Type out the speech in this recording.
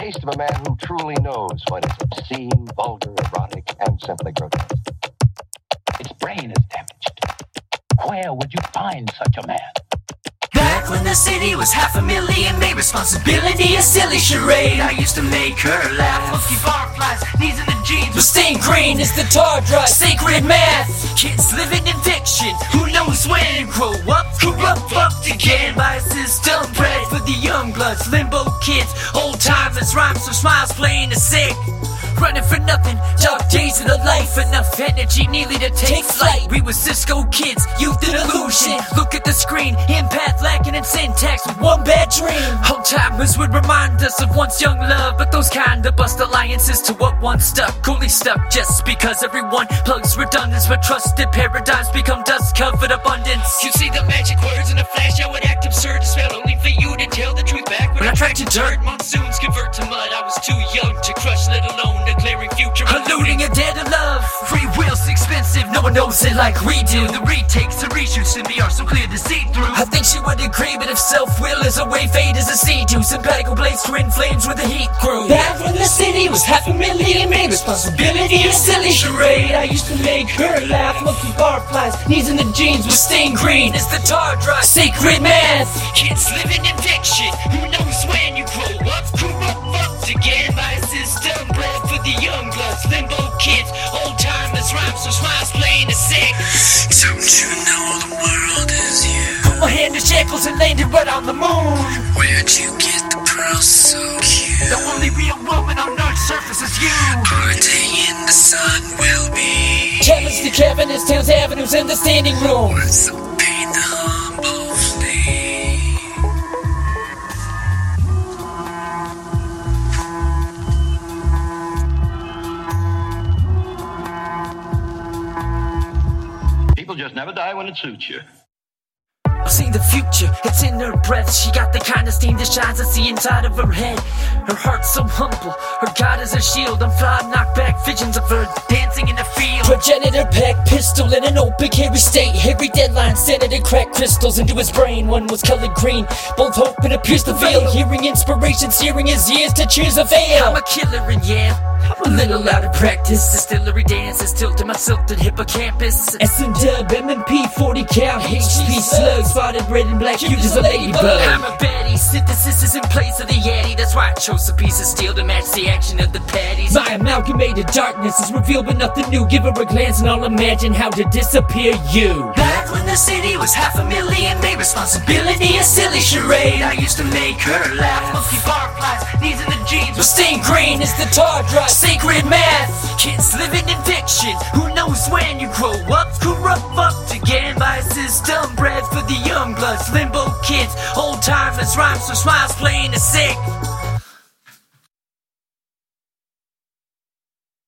taste of a man who truly knows what is obscene, vulgar, erotic, and simply grotesque. Its brain is damaged. Where would you find such a man? Back when the city was half a million, made responsibility a silly charade. I used to make her laugh. Monkey barflies, knees in the jeans, but stained green is the tar dry. Sacred math, kids living in fiction. Who knows when grow up, corrupt, fucked again by a system the young bloods, limbo kids, old timers, rhymes, some smiles playing the sick. Running for nothing, dark days of the life, enough energy needed to take flight. We were Cisco kids, youth and illusion. Look at the screen, empath lacking in syntax with one bad dream. Old timers would remind us of once young love, but those kind of bust alliances to what once stuck. Only stuck just because everyone plugs redundance, but trusted paradigms become dust covered abundance. You see the magic words in a flash, I would act dirt. Monsoons convert to mud, I was too young to crush, let alone declaring future. Alluding a dead of love. Free will's expensive, no one knows it like we do. The retakes and reshoots in me are so clear to see through. I think she would agree, but if self will is a way, fate is a Seadoo simpatico blades twin flames with the heat crew. Back when the city was half a million, made responsibility a silly charade. I used to make her laugh, monkey barflies, knees in the jeans with stained green. It's the tar dry, sacred math. Kids living in bloods, limbo kids, old timers, rhymes, so smiles playing the sick. Don't you know the world is you? Put my hand in shackles and landed right on the moon. Where'd you get the pearls so cute? The only real woman on Earth's surface is you. Our day in the sun will be. Cabins to cabinets, towns, avenues, and the standing room. Just never die when it suits you. I've seen the future, it's in her breath. She got the kind of steam that shines, I see inside of her head. Her heart's so humble, her God is her shield. I'm fly, knock back visions of her dancing in the field. Progenitor pack pistol in an open carry state. Hairy deadline, senator crack crystals into his brain. One was colored green, both hope and appears to veil. Hearing inspiration, searing his ears to cheers of ale. I'm a killer and yeah. I'm a little out of practice. Distillery dances, tilted myself to hippocampus. S and dub, M&P, 40 cal, HP slugs, spotted red and black, cute as a ladybug. I'm a baddie, synthesis is in place of the Yeti. That's why I chose a piece of steel to match the action of the patties. My amalgamated darkness is revealed, but nothing new. Give her a glance and I'll imagine how to disappear you. Back when the city was half a million, made responsibility a silly charade. I used to make her laugh. Monkey barflies, knees in the jeans, but stained green is the tar dry. Sacred math, kids living in fiction. Who knows when you grow up, corrupt, again by system bred for the young bloods, limbo kids, old timers, rhymes, so smiles playing the sick.